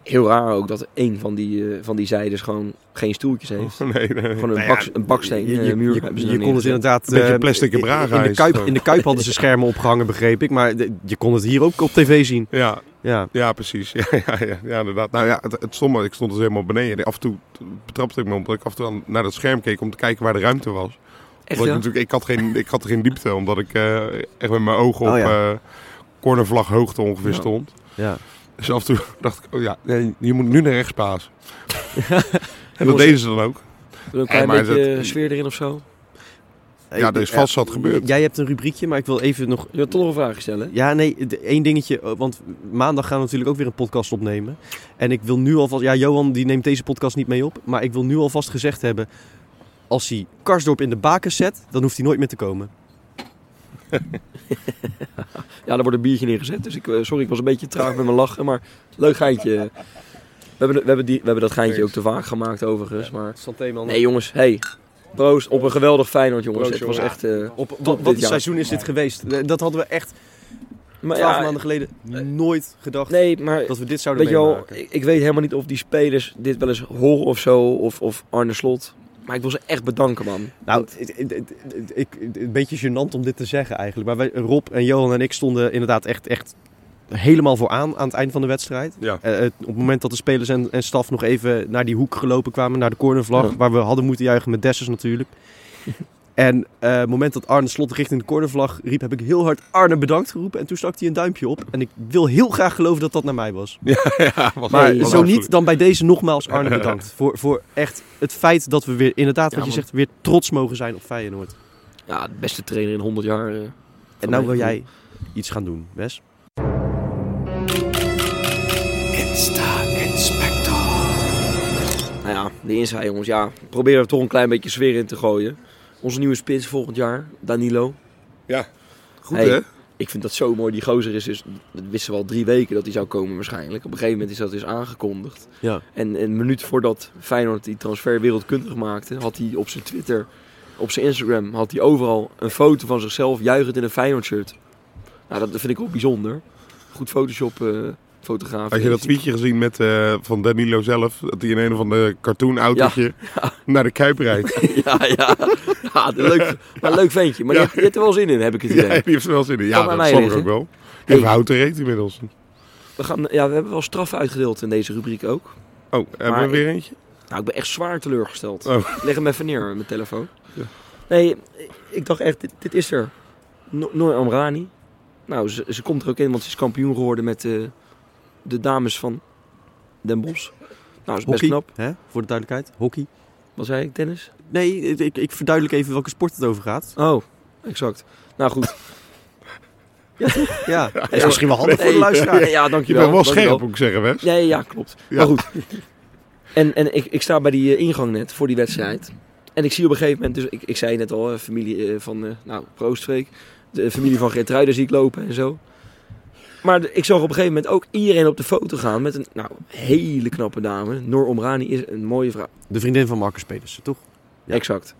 Speaker 4: heel raar ook dat een van die, eh, van die zijdes gewoon geen stoeltjes heeft.
Speaker 3: Nee, nee.
Speaker 4: Gewoon een,
Speaker 2: Nou ja,
Speaker 4: bak, een baksteen
Speaker 2: Je,
Speaker 4: eh,
Speaker 2: je,
Speaker 4: muur
Speaker 2: je,
Speaker 4: hebben ze
Speaker 2: je kon het inderdaad...
Speaker 3: Een beetje
Speaker 2: eh,
Speaker 3: plastic in
Speaker 2: in, de Kuip, in de Kuip hadden ze schermen opgehangen, begreep ik. Maar de- je kon het hier ook op tv zien.
Speaker 3: Ja,
Speaker 2: Ja,
Speaker 3: ja, precies. Ja, ja, ja, ja, inderdaad. Nou ja, het, het stomme, ik stond dus helemaal beneden. Af en toe betrapte ik me op dat ik af en toe aan- naar dat scherm keek om te kijken waar de ruimte was.
Speaker 4: Echt,
Speaker 3: Want ik, natuurlijk, ik, had geen, ik had geen diepte, omdat ik eh, echt met mijn ogen op
Speaker 2: Oh ja.
Speaker 3: eh, cornervlag hoogte ongeveer
Speaker 4: Ja.
Speaker 3: stond.
Speaker 2: ja.
Speaker 3: Dus af en toe dacht ik, oh ja, nee, je moet nu naar rechts pasen. en dat deden ze dan ook.
Speaker 4: Een klein
Speaker 3: maar
Speaker 4: beetje
Speaker 3: dat-
Speaker 4: sfeer erin of zo?
Speaker 3: Ja, er is vast wat gebeurd.
Speaker 2: Jij hebt een rubriekje, maar ik wil even nog...
Speaker 4: Je toch nog een vraag stellen?
Speaker 2: Ja, nee, één dingetje. eh, Want maandag gaan we natuurlijk ook weer een podcast opnemen. En ik wil nu alvast... Ja, Johan die neemt deze podcast niet mee op. Maar ik wil nu alvast gezegd hebben... Als hij Karsdorp in de baken zet, dan hoeft hij nooit meer te komen.
Speaker 4: Ja, daar wordt een biertje neergezet. Dus ik, eh, sorry, ik was een beetje traag met mijn lachen. Maar leuk geintje. We hebben, we hebben, die, we hebben dat geintje ook te vaak gemaakt overigens. Maar... Nee jongens, hey. Proost op een geweldig Feyenoord jongens.
Speaker 3: Proost,
Speaker 4: Het was echt... eh,
Speaker 2: Op, wat, een seizoen is dit geweest? Eh, Dat hadden we echt
Speaker 4: maar
Speaker 2: twaalf
Speaker 4: ja,
Speaker 2: maanden geleden nooit gedacht
Speaker 4: nee, maar
Speaker 2: dat we dit zouden
Speaker 4: weet
Speaker 2: meemaken.
Speaker 4: ik, ik weet helemaal niet of die spelers dit wel eens horen of zo. Of, of Arne Slot. Maar ik wil ze echt bedanken man.
Speaker 2: Nou, ik, een beetje gênant om dit te zeggen eigenlijk. Maar wij, Rob en Johan en ik stonden inderdaad echt, echt helemaal vooraan aan het eind van de wedstrijd.
Speaker 3: Ja.
Speaker 2: Eh, het- op het moment dat de spelers en, en staf nog even naar die hoek gelopen kwamen, naar de cornervlag,
Speaker 4: Ja.
Speaker 2: waar we hadden moeten juichen met Dessers natuurlijk. En eh, het moment dat Arne Slot richting de cornervlag riep, heb ik heel hard Arne bedankt geroepen. En toen stak hij een duimpje op. En ik wil heel graag geloven dat dat naar mij was.
Speaker 3: ja, was
Speaker 2: Maar
Speaker 4: Nee,
Speaker 2: zo niet, dan bij deze nogmaals Arne bedankt. Voor, voor echt het feit dat we weer, inderdaad wat je
Speaker 4: man.
Speaker 2: zegt, weer trots mogen zijn op Feyenoord.
Speaker 4: Ja, de beste trainer in 100 jaar. eh,
Speaker 2: En nou wil jij iets gaan doen, Wes.
Speaker 4: Nou ja, de insight jongens. Ja, proberen er toch een klein beetje sfeer in te gooien. Onze nieuwe spits volgend jaar, Danilo.
Speaker 3: Ja, goed
Speaker 4: Hey.
Speaker 3: hè?
Speaker 4: Ik vind dat zo mooi. Die gozer is dus, dat wisten we al drie weken dat hij zou komen waarschijnlijk. Op een gegeven moment is dat dus aangekondigd.
Speaker 2: Ja.
Speaker 4: En een minuut voordat Feyenoord die transfer wereldkundig maakte, had hij op zijn Twitter, op zijn Instagram, had hij overal een foto van zichzelf juichend in een Feyenoord shirt. Nou, dat vind ik ook bijzonder. Goed Photoshop eh fotograaf.
Speaker 3: Had je dat tweetje gezien met, eh, van Danilo zelf? Dat hij in een of ander cartoon-autootje naar de Kuip rijdt.
Speaker 4: ja, ja. ja leuk, maar leuk ventje. Maar die, die heeft er wel zin in, heb ik het idee.
Speaker 3: Ja, die heeft er wel zin in. Ja, dat snap ik ook wel. Die
Speaker 4: Hey.
Speaker 3: houten reet inmiddels.
Speaker 4: We, gaan, ja, we hebben wel straffen uitgedeeld in deze rubriek ook.
Speaker 3: Oh, hebben we weer eentje?
Speaker 4: Nou, ik ben echt zwaar teleurgesteld.
Speaker 3: Oh.
Speaker 4: Leg hem even neer, mijn telefoon.
Speaker 3: Ja.
Speaker 4: Nee, ik dacht echt, dit, dit is er. No- Noor Amrani. Nou, ze, ze komt er ook in, want ze is kampioen geworden met eh, de dames van Den Bosch. Nou, dat is best
Speaker 2: Hockey,
Speaker 4: knap.
Speaker 2: hè? voor de duidelijkheid. Hockey.
Speaker 4: Wat zei ik, tennis?
Speaker 2: Nee, ik, ik verduidelijk even welke sport het over gaat.
Speaker 4: Oh, exact. Nou goed.
Speaker 2: Ja, dat is misschien wel handig voor de luisteraar.
Speaker 4: nee, ja,
Speaker 3: Je
Speaker 4: dankjewel.
Speaker 3: bent wel scherp, moet ik zeggen, Wes.
Speaker 4: Nee, ja, klopt.
Speaker 3: Ja.
Speaker 4: Maar goed. En, en ik, ik sta bij die eh, ingang net voor die wedstrijd. En ik zie op een gegeven moment, dus ik, ik zei net al, eh, familie eh, van, eh nou, Proostweek. De familie van Geertruiden zie ik lopen en zo. Maar de- ik zag op een gegeven moment ook iedereen op de foto gaan met een nou, hele knappe dame. Noor Omrani is een mooie vrouw.
Speaker 2: De vriendin van Marcus Pedersen, toch? Ja.
Speaker 4: Exact.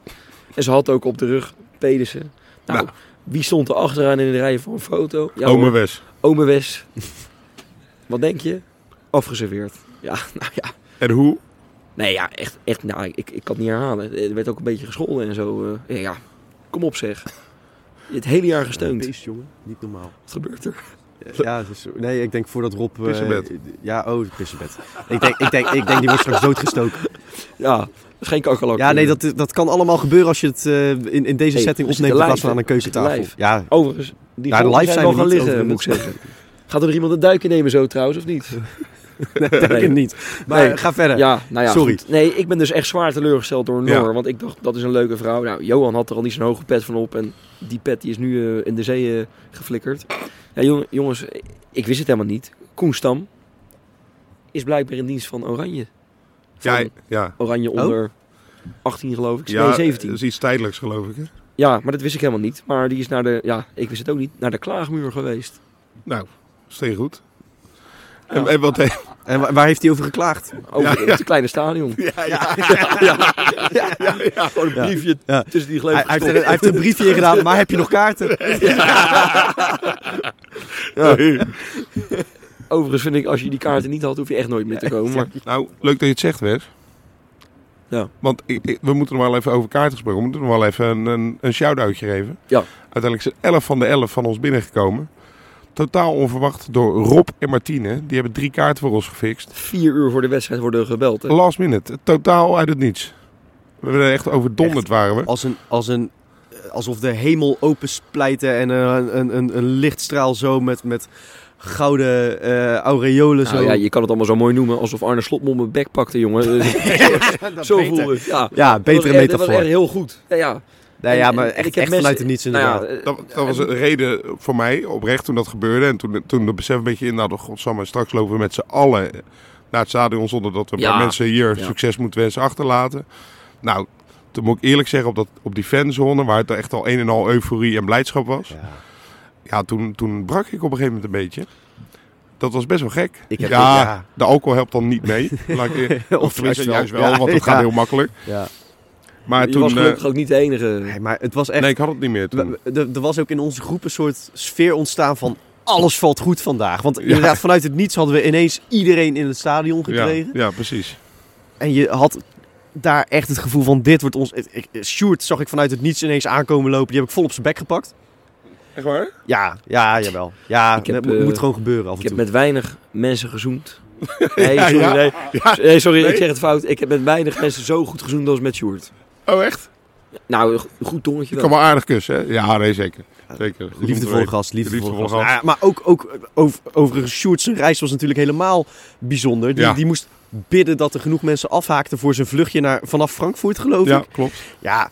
Speaker 4: En ze had ook op de rug Pedersen. Nou,
Speaker 3: Nou.
Speaker 4: wie stond er achteraan in de rij voor een foto? Ja,
Speaker 3: Ome Wes.
Speaker 4: Ome Wes. Wat denk je? Afgeserveerd. Ja, nou ja.
Speaker 3: En hoe?
Speaker 4: Nee, ja, echt, echt nou, ik, ik kan het niet herhalen. Er werd ook een beetje gescholden en zo. eh. ja, ja, kom op zeg. Het hele jaar gesteund.
Speaker 2: Beest, jongen. Niet normaal.
Speaker 4: Wat gebeurt er?
Speaker 2: Ja, nee, ik denk voordat Rob...
Speaker 3: Pissebed.
Speaker 2: ja, oh, pissebed. ik, denk, ik, denk, ik denk, die wordt straks doodgestoken.
Speaker 4: Ja, geen kakkelak.
Speaker 2: Ja, nee, dat, dat kan allemaal gebeuren als je het eh, in, in deze
Speaker 4: Hey,
Speaker 2: setting opneemt in plaats van aan een keukentafel. Ja,
Speaker 4: Overigens, die
Speaker 2: Ja, live
Speaker 4: zijn
Speaker 2: zijn
Speaker 4: wel
Speaker 2: we
Speaker 4: gaan
Speaker 2: niet,
Speaker 4: liggen, moet ik zeggen. Gaat er iemand een duiken nemen zo trouwens, of niet?
Speaker 2: nee, denk
Speaker 4: Nee.
Speaker 2: niet. Maar
Speaker 4: Nee.
Speaker 2: ga verder.
Speaker 4: Ja, nou ja,
Speaker 2: Sorry.
Speaker 4: goed. Nee, ik ben dus echt zwaar teleurgesteld door Noor.
Speaker 3: Ja.
Speaker 4: Want ik dacht, dat is een leuke vrouw. Nou, Johan had er al niet zo'n hoge pet van op. En die pet die is nu eh, in de zee eh, geflikkerd. Ja, jong- jongens, ik wist het helemaal niet. Koen Stam is blijkbaar in dienst van Oranje. Van
Speaker 3: Ja, ja.
Speaker 4: Oranje onder 18 geloof ik.
Speaker 3: ja
Speaker 4: nee, 17.
Speaker 3: dat is iets tijdelijks, geloof ik. Hè?
Speaker 4: Ja, maar dat wist ik helemaal niet. Maar die is naar de, ja, ik wist het ook niet, naar de klaagmuur geweest.
Speaker 3: Nou, steen goed.
Speaker 4: Ja.
Speaker 3: En, en wat
Speaker 2: En wa- waar heeft hij over geklaagd?
Speaker 4: Over
Speaker 3: Ja,
Speaker 4: het kleine stadion.
Speaker 3: ja, ja,
Speaker 4: ja, ja, ja, Gewoon een
Speaker 2: Ja.
Speaker 4: briefje
Speaker 2: Ja.
Speaker 4: tussen die
Speaker 2: Hij, heeft, hij heeft een briefje in gedaan, maar heb je nog kaarten?
Speaker 4: Overigens vind ik, als je die kaarten niet had, hoef je echt nooit meer te komen. Maar,
Speaker 3: Nou, leuk dat je het zegt, Wes.
Speaker 4: Ja.
Speaker 3: Want ik, ik- we moeten nog wel even over kaarten gesproken. We moeten nog wel even een, een, een shout-outje geven.
Speaker 4: Ja.
Speaker 3: Uiteindelijk zijn 11 van de 11 van ons binnengekomen. Totaal onverwacht door Rob en Martine. Die hebben drie kaarten voor ons gefixt.
Speaker 4: vier uur voor de wedstrijd worden we gebeld. Hè?
Speaker 3: Last minute. Totaal uit het niets. We werden echt overdonderd waren we.
Speaker 2: Als een, als een, alsof de hemel opensplijtte en een, een, een, een lichtstraal zo met, met gouden eh aureolen zo.
Speaker 4: Nou ja, je kan het allemaal zo mooi noemen alsof Arne Slotmom mijn bek pakte, jongen. Zo voelde het. Ja,
Speaker 2: Ja, betere
Speaker 4: echt- Dat was
Speaker 2: metafoor.
Speaker 4: echt heel goed. Ja, ja.
Speaker 2: Nee, ja, maar
Speaker 4: en
Speaker 2: echt,
Speaker 4: ik heb
Speaker 2: echt
Speaker 4: mensen-
Speaker 2: vanuit het niets
Speaker 4: Nou
Speaker 2: inderdaad.
Speaker 4: ja, eh,
Speaker 3: Dat, dat was een reden voor mij oprecht toen dat gebeurde. En toen, toen de besef een beetje in, nou, godsamme, straks lopen we met z'n allen naar het stadion zonder dat we
Speaker 4: Ja.
Speaker 3: mensen hier
Speaker 4: Ja.
Speaker 3: succes moeten wensen achterlaten. Nou, toen moet ik eerlijk zeggen, op, dat, op die fanzone, waar het echt al een en al euforie en blijdschap was.
Speaker 2: Ja.
Speaker 3: Ja, toen, toen brak ik op een gegeven moment een beetje. Dat was best wel gek.
Speaker 2: Ik heb
Speaker 3: ja,
Speaker 2: ook- ja.
Speaker 3: de alcohol helpt dan niet mee. Of tenminste,
Speaker 2: juist wel.
Speaker 3: wel,
Speaker 2: Ja,
Speaker 3: want het
Speaker 2: ja.
Speaker 3: gaat heel makkelijk.
Speaker 2: Ja.
Speaker 3: Maar
Speaker 4: je
Speaker 3: toen...
Speaker 4: was
Speaker 3: eh,
Speaker 4: gelukkig ook niet de enige.
Speaker 2: Nee, maar het was echt...
Speaker 3: nee, ik had het niet meer toen.
Speaker 2: Er was ook in onze groep een soort sfeer ontstaan van... Alles valt goed vandaag. Want inderdaad, vanuit het niets hadden we ineens iedereen in het stadion gekregen.
Speaker 3: ja, precies.
Speaker 2: En je had daar echt het gevoel van, dit wordt ons... Ik, ik- Sjoerd zag ik vanuit het niets ineens aankomen lopen. Die heb ik vol op zijn bek gepakt.
Speaker 3: Echt waar?
Speaker 2: Ja, ja, jawel. Ja,
Speaker 4: Ik heb,
Speaker 2: dat moet,
Speaker 4: eh,
Speaker 2: moet gewoon gebeuren af en
Speaker 4: Ik heb
Speaker 2: toe.
Speaker 4: met weinig mensen gezoend. Nee,
Speaker 3: Ja,
Speaker 4: sorry,
Speaker 3: ja.
Speaker 4: nee.
Speaker 3: Ja.
Speaker 4: Nee, sorry,
Speaker 3: Nee?
Speaker 4: ik zeg het fout. Ik heb met weinig mensen zo goed gezoend als met Sjoerd.
Speaker 3: Oh, echt?
Speaker 4: Nou, een go- een goed tongetje
Speaker 3: Je
Speaker 4: wel.
Speaker 3: kan wel aardig kussen, hè? Ja, nee, zeker. zeker.
Speaker 2: Liefdevolle gast, liefdevolle
Speaker 3: Liefdevolle
Speaker 2: gast. Ja, maar ook, ook over, overigens, Sjoerd zijn reis was natuurlijk helemaal bijzonder. Die,
Speaker 3: Ja.
Speaker 2: die moest bidden dat er genoeg mensen afhaakten voor zijn vluchtje naar, vanaf Frankfurt, geloof
Speaker 3: Ja,
Speaker 2: ik.
Speaker 3: klopt.
Speaker 2: Ja,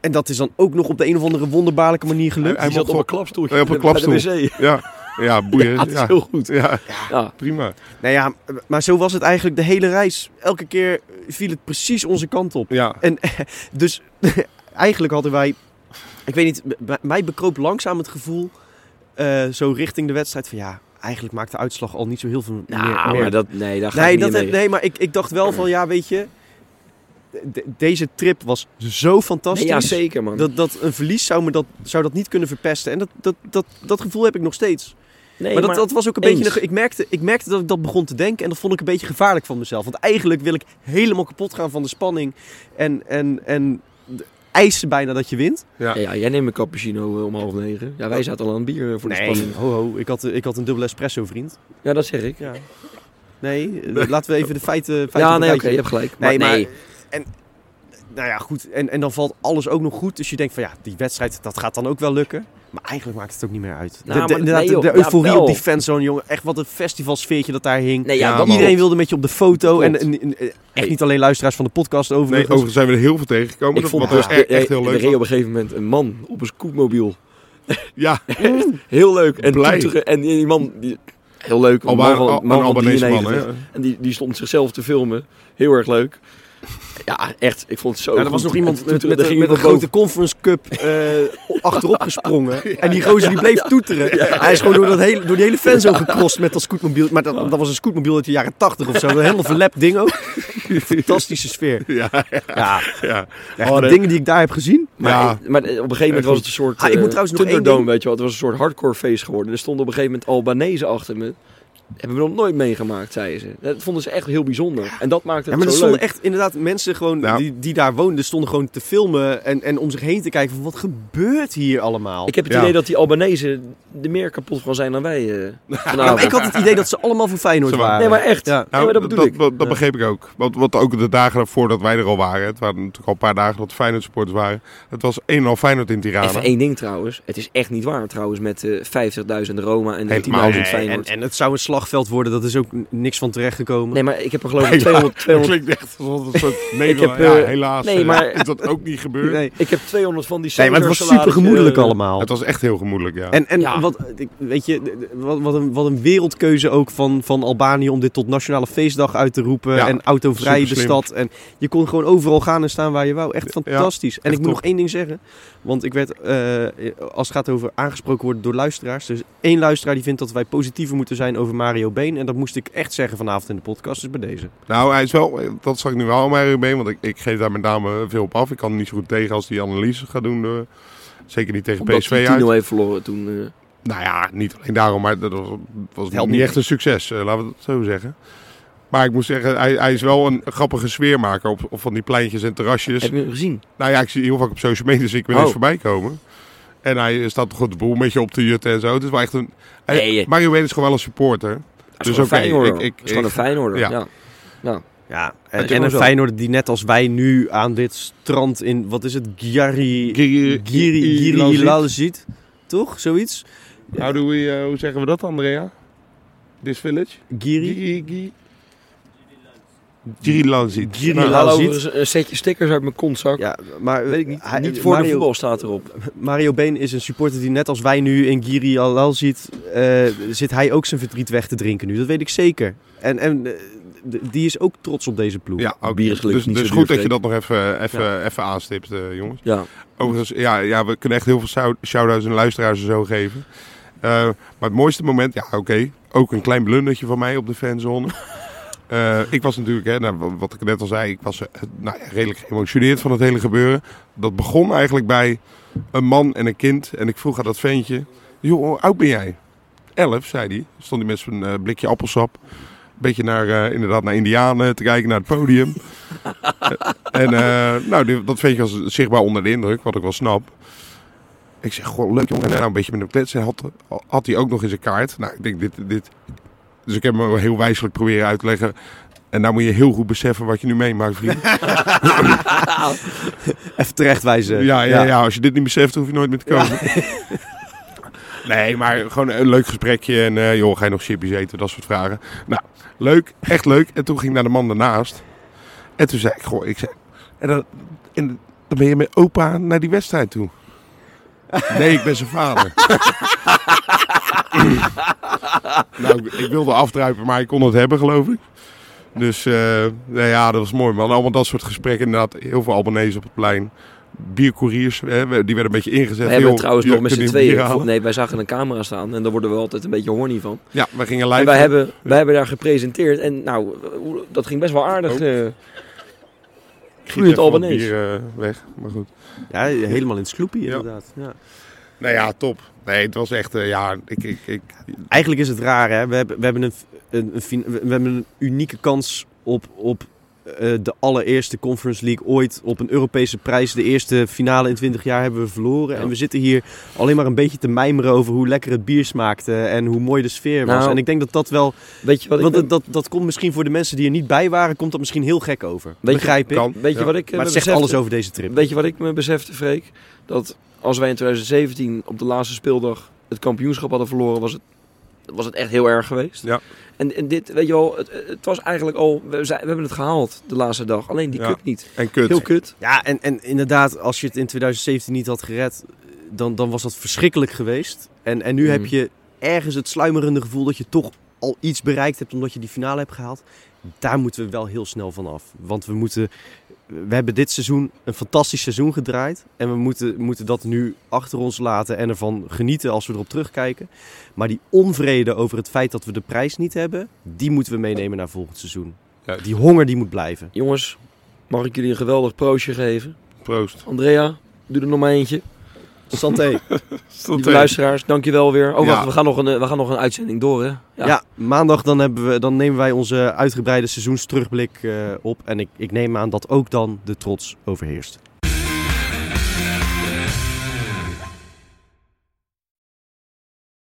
Speaker 2: en dat is dan ook nog op de een of andere wonderbaarlijke manier gelukt.
Speaker 3: Hij
Speaker 4: zat op een klapstoeltje
Speaker 3: Ja, op een
Speaker 4: bij de
Speaker 3: klapstoel.
Speaker 4: wc.
Speaker 3: Ja, ja boeien.
Speaker 4: Ja, dat is heel goed.
Speaker 3: Ja,
Speaker 4: Ja.
Speaker 3: prima.
Speaker 2: Nou ja, maar zo was het eigenlijk de hele reis. Elke keer viel het precies onze kant op.
Speaker 3: Ja,
Speaker 2: En dus eigenlijk hadden wij, ik weet niet, bij mij bekroop langzaam het gevoel, eh, zo richting de wedstrijd, van ja, eigenlijk maakt de uitslag al niet zo heel veel meer.
Speaker 4: Nou,
Speaker 2: meer.
Speaker 4: maar dat, nee, daar ga
Speaker 2: nee,
Speaker 4: ik niet
Speaker 2: dat,
Speaker 4: mee.
Speaker 2: nee, maar ik, ik dacht wel van ja, weet je, de- deze trip was zo fantastisch.
Speaker 4: Nee, ja, zeker man.
Speaker 2: Dat, dat een verlies zou me dat, zou dat niet kunnen verpesten. En dat, dat, dat, dat gevoel heb ik nog steeds.
Speaker 4: Nee,
Speaker 2: maar dat, dat was ook een
Speaker 4: eens.
Speaker 2: beetje. Ik, merkte, ik merkte dat ik dat begon te denken. En dat vond ik een beetje gevaarlijk van mezelf. Want eigenlijk wil ik helemaal kapot gaan van de spanning. En, en, en eisen bijna dat je wint.
Speaker 3: ja.
Speaker 4: Ja, ja, jij neemt een cappuccino eh, om half negen. Ja, wij zaten al aan het bier eh, voor de spanning.
Speaker 2: ho, ho. Ik had, ik had een dubbele espresso, vriend.
Speaker 4: Ja, dat zeg ik.
Speaker 2: Ja. Nee, eh, laten we even de feiten. feiten
Speaker 4: Ja, nee, oké, je hebt gelijk. Maar
Speaker 2: Nee, maar-
Speaker 4: nee,
Speaker 2: Nou ja, goed. En, en dan valt alles ook nog goed. Dus je denkt van ja, die wedstrijd, dat gaat dan ook wel lukken. Maar eigenlijk maakt het ook niet meer uit.
Speaker 4: Nou,
Speaker 2: de, de,
Speaker 4: maar
Speaker 2: inderdaad,
Speaker 4: nee,
Speaker 2: de- euforie
Speaker 4: Jawel.
Speaker 2: op die fanzone, jongen. Echt wat een festivalsfeertje dat daar hing.
Speaker 4: nee ja,
Speaker 3: Ja,
Speaker 4: dat
Speaker 3: man.
Speaker 2: Iedereen wilde met je op de foto. En,
Speaker 4: Klopt.
Speaker 2: en- en- echt
Speaker 4: Hey.
Speaker 2: niet alleen luisteraars van de podcast
Speaker 3: Nee,
Speaker 2: overigens.
Speaker 3: zijn we er heel veel tegengekomen.
Speaker 4: Ik
Speaker 3: Dat
Speaker 4: vond dus
Speaker 3: echt, echt
Speaker 4: er-
Speaker 3: heel
Speaker 4: Er
Speaker 3: leuk.
Speaker 4: reed op een gegeven moment een man op een scootmobiel.
Speaker 3: Ja,
Speaker 4: Heel leuk. En
Speaker 3: Blij.
Speaker 4: toeteren. En die, die man, die, heel leuk. Een
Speaker 3: Alba,
Speaker 4: man van, man
Speaker 3: een man,
Speaker 4: 93.
Speaker 3: hè?
Speaker 4: En die, die stond zichzelf te filmen. Heel erg leuk. Ja, echt. Ik vond het zo
Speaker 2: Ja, er was nog iemand met, met, een- met grote conference cup eh, achterop gesprongen. En die gozer die bleef toeteren. Hij is gewoon door, dat hele, door die hele fanzone gecrossed met dat scootmobiel. Maar dat, dat was een scootmobiel uit de jaren 80 of zo. Een helemaal verlept ding ook. Fantastische sfeer.
Speaker 3: Ja,
Speaker 2: Ja,
Speaker 3: ja.
Speaker 2: echt,
Speaker 3: Oh,
Speaker 2: de dingen die ik daar heb gezien.
Speaker 4: Maar, maar op een gegeven moment was het een soort
Speaker 2: Ah, ik moet
Speaker 4: eh,
Speaker 2: trouwens nog één ding-
Speaker 4: weet je wel. Het was een soort hardcore feest geworden. Er stonden op een gegeven moment Albanese achter me. Hebben we nog nooit meegemaakt, zeiden ze. Dat vonden ze echt heel bijzonder. En dat maakte
Speaker 2: Ja,
Speaker 4: het
Speaker 2: maar er
Speaker 4: zo
Speaker 2: stonden
Speaker 4: leuk.
Speaker 2: echt inderdaad mensen gewoon,
Speaker 3: Nou.
Speaker 2: die, die daar woonden, stonden gewoon te filmen en, en om zich heen te kijken van wat gebeurt hier allemaal.
Speaker 4: Ik heb het
Speaker 3: Ja.
Speaker 4: idee dat die Albanese er meer kapot van zijn dan wij eh
Speaker 2: Ja, ik had het idee dat ze allemaal voor Feyenoord
Speaker 3: Ze waren-.
Speaker 4: Nee, maar echt.
Speaker 2: Ja.
Speaker 4: Nee,
Speaker 3: Nou,
Speaker 4: maar dat bedoel ik.
Speaker 3: dat, dat
Speaker 2: Ja.
Speaker 3: begreep ik ook. Want, want ook de dagen voordat wij er al waren, het waren natuurlijk al een paar dagen dat Feyenoord supporters waren. Het was een en al Feyenoord in Tirana.
Speaker 4: Even één ding trouwens. Het is echt niet waar trouwens met eh 50.000 Roma en
Speaker 3: Helemaal
Speaker 4: 10.000
Speaker 3: niet.
Speaker 2: Nee, en,
Speaker 4: Feyenoord.
Speaker 2: en het zou een slagveld worden, dat is ook niks van terechtgekomen.
Speaker 4: Nee, maar ik heb er geloof ik
Speaker 3: Ja,
Speaker 4: 200...
Speaker 3: Dat
Speaker 4: 200
Speaker 3: klinkt echt alsof een soort Nederland.
Speaker 4: heb,
Speaker 3: ja,
Speaker 4: eh,
Speaker 3: helaas
Speaker 4: nee, maar-
Speaker 3: is dat ook niet gebeurd.
Speaker 2: Nee.
Speaker 4: ik heb 200 van die
Speaker 2: Nee, maar het was super gemoedelijk
Speaker 4: eh,
Speaker 2: allemaal.
Speaker 3: Het was echt heel gemoedelijk, ja.
Speaker 2: En, en
Speaker 4: Ja.
Speaker 2: wat, ik- weet je, wat, wat, een, wat een wereldkeuze ook van, van Albanië om dit tot nationale feestdag uit te roepen.
Speaker 3: Ja,
Speaker 2: en autovrij de stad. En je kon gewoon overal gaan en staan waar je wou. Echt
Speaker 3: Ja,
Speaker 2: fantastisch. en
Speaker 3: echt
Speaker 2: ik moet nog één ding zeggen. Want ik werd, eh, als het gaat over aangesproken worden door luisteraars. Dus één luisteraar die vindt dat wij positiever moeten zijn over Mario Been. En dat moest ik echt zeggen vanavond in de podcast. Dus bij deze.
Speaker 3: Nou, hij is wel, dat zag ik nu wel mijn been, want ik, ik geef daar met name veel op af. Ik kan niet zo goed tegen als die analyse gaat doen. eh, zeker niet tegen
Speaker 4: Omdat
Speaker 3: PSV uit.
Speaker 4: 10-0 heeft verloren toen. eh.
Speaker 3: Nou ja, niet alleen daarom, maar dat was, was niet
Speaker 2: niet.
Speaker 3: echt een succes, eh, laten we het zo zeggen. Maar ik moet zeggen, hij, hij is wel een grappige sfeermaker op, op van die pleintjes en terrasjes.
Speaker 4: heb je hem gezien?
Speaker 3: Nou ja, ik zie heel vaak op social media, dus ik
Speaker 4: Oh.
Speaker 3: eens voorbij komen. En hij staat toch goed de boel een beetje op te jutten en zo. Het is wel echt een... Hij,
Speaker 4: Nee.
Speaker 3: Mario Been is gewoon wel een supporter. Dus
Speaker 4: gewoon
Speaker 3: oké,
Speaker 4: een Feyenoorder.
Speaker 3: ik- ik-
Speaker 4: Hij is gewoon een
Speaker 3: ik-
Speaker 4: Feyenoorder,
Speaker 3: ja.
Speaker 4: ja. ja.
Speaker 2: Ja, en, en een. Feyenoord die net als wij nu aan dit strand in, wat is het, Gyari...
Speaker 3: Giri-
Speaker 2: Giri,
Speaker 3: Giri-
Speaker 2: Giri ziet. Toch? Zoiets?
Speaker 3: How do we, eh, hoe zeggen we dat, Andrea? This village?
Speaker 2: Giri?
Speaker 3: Giri... Giri- Giri Lanzit.
Speaker 2: Giri
Speaker 3: Nou,
Speaker 2: Lanzit.
Speaker 4: Haal
Speaker 2: ziet-
Speaker 4: overigens een setje stickers uit mijn kontzak.
Speaker 2: Ja, maar
Speaker 4: Weet ik niet.
Speaker 2: hij-
Speaker 4: niet voor de
Speaker 2: Mario,
Speaker 4: voetbal staat erop.
Speaker 2: Mario Been is een supporter die net als wij nu in Giri Alal ziet, eh, zit hij ook zijn verdriet weg te drinken nu. Dat weet ik zeker. En, en eh, die is ook trots op deze ploeg.
Speaker 3: Ja, oké.
Speaker 4: Bier is gelukkig
Speaker 3: dus,
Speaker 4: niet
Speaker 3: dus
Speaker 4: zo
Speaker 3: goed
Speaker 4: duur,
Speaker 3: dat je dat nog even, even, even aanstipt, eh, jongens.
Speaker 4: Ja.
Speaker 3: Overigens, ja, ja, we kunnen echt heel veel shout- shout-outs en luisteraars en zo geven. Eh, maar het mooiste moment, ja oké, ook een klein blundertje van mij op de fanzone. Eh, ik was natuurlijk, hè, nou, wa- wat ik net al zei, ik was eh, nou, redelijk geëmotioneerd van het hele gebeuren. Dat begon eigenlijk bij een man en een kind. En ik vroeg aan dat ventje, joh, hoe oud ben jij? Elf, zei hij. Stond hij met zijn eh, blikje appelsap. Een beetje naar, inderdaad, naar Indianen te kijken, naar het podium. En nou, dat ventje was zichtbaar onder de indruk, wat ik wel snap. Ik zeg, goh, leuk jongen. En nou, een beetje met hem kletsen. Had, had hij ook nog eens een kaart. Nou, ik denk, dit, dit... Dus ik heb hem heel wijselijk proberen uit te leggen. En daar moet je heel goed beseffen wat je nu meemaakt, vriend.
Speaker 2: Even terechtwijzen.
Speaker 3: Ja, ja, ja. als je dit niet beseft, hoef je nooit meer te komen. nee, maar gewoon een leuk gesprekje. En eh, joh, ga je nog chipjes eten? Dat soort vragen. Nou, leuk. Echt leuk. En toen ging ik naar de man daarnaast. En toen zei ik, goh, ik zei... En dan, en dan ben je met opa naar die wedstrijd toe. Nee, ik ben zijn vader. nou, ik wilde afdruipen, maar ik kon het hebben, geloof ik. Dus uh, nou ja, dat was mooi man. Allemaal dat soort gesprekken. Inderdaad, heel veel Albanese op het plein. Biercouriers, hè, die werden een beetje ingezet.
Speaker 4: We hebben trouwens nog met z'n tweeën. Nee, wij zagen een camera staan en daar worden we altijd een beetje horny van.
Speaker 3: Ja, wij gingen live.
Speaker 4: En wij hebben, wij hebben daar gepresenteerd en nou, dat ging best wel aardig. Uh,
Speaker 3: het Albanese. Uh, weg, maar goed.
Speaker 2: Ja, helemaal in het sloepie inderdaad. Ja.
Speaker 3: Nou ja, top. Nee, het was echt, uh, ja, ik, ik, ik...
Speaker 2: Eigenlijk is het raar, hè. We hebben, we hebben, een, een, een, we hebben een unieke kans op, op uh, de allereerste Conference League ooit. Op een Europese prijs. De eerste finale in 20 jaar hebben we verloren. Ja. En we zitten hier alleen maar een beetje te mijmeren over hoe lekker het bier smaakte. En hoe mooi de sfeer was.
Speaker 4: Nou,
Speaker 2: en ik denk dat dat wel...
Speaker 4: Weet je wat
Speaker 2: want
Speaker 4: ik ben...
Speaker 2: dat, dat komt misschien voor de mensen die er niet bij waren, komt dat misschien heel gek over.
Speaker 4: Weet
Speaker 2: Begrijp
Speaker 4: je,
Speaker 2: ik.
Speaker 4: Kan, weet je
Speaker 3: ja.
Speaker 4: wat ik...
Speaker 2: Maar het zegt alles over deze trip.
Speaker 4: Weet je wat ik me besefte, Freek? Dat als wij in 2017 op de laatste speeldag het kampioenschap hadden verloren, was het, was het echt heel erg geweest.
Speaker 3: Ja.
Speaker 4: En, en dit, weet je wel, het, het was eigenlijk al, we, zijn, we hebben het gehaald de laatste dag. Alleen die
Speaker 3: Ja.
Speaker 4: cup niet.
Speaker 3: En kut.
Speaker 4: Heel kut.
Speaker 2: Ja, en, en inderdaad, als je het in 2017 niet had gered, dan, dan was dat verschrikkelijk geweest. En, en nu
Speaker 4: Mm.
Speaker 2: heb je ergens het sluimerende gevoel dat je toch al iets bereikt hebt omdat je die finale hebt gehaald. Daar moeten we wel heel snel van af. Want we moeten. We hebben dit seizoen een fantastisch seizoen gedraaid. En we moeten, moeten dat nu achter ons laten en ervan genieten als we erop terugkijken. Maar die onvrede over het feit dat we de prijs niet hebben, die moeten we meenemen naar volgend seizoen.
Speaker 3: Juist.
Speaker 2: Die honger die moet blijven.
Speaker 4: Jongens, mag ik jullie een geweldig proostje geven?
Speaker 3: Proost.
Speaker 4: Andrea, doe er nog maar eentje.
Speaker 2: Santé.
Speaker 4: Lieve luisteraars, dankjewel weer. Oh,
Speaker 3: Ja.
Speaker 4: wacht, we gaan, nog een, eh, we gaan nog een uitzending door, hè?
Speaker 2: Ja. maandag dan, hebben we, dan nemen wij onze uitgebreide seizoensterugblik eh, op. En ik, ik neem aan dat ook dan de trots overheerst.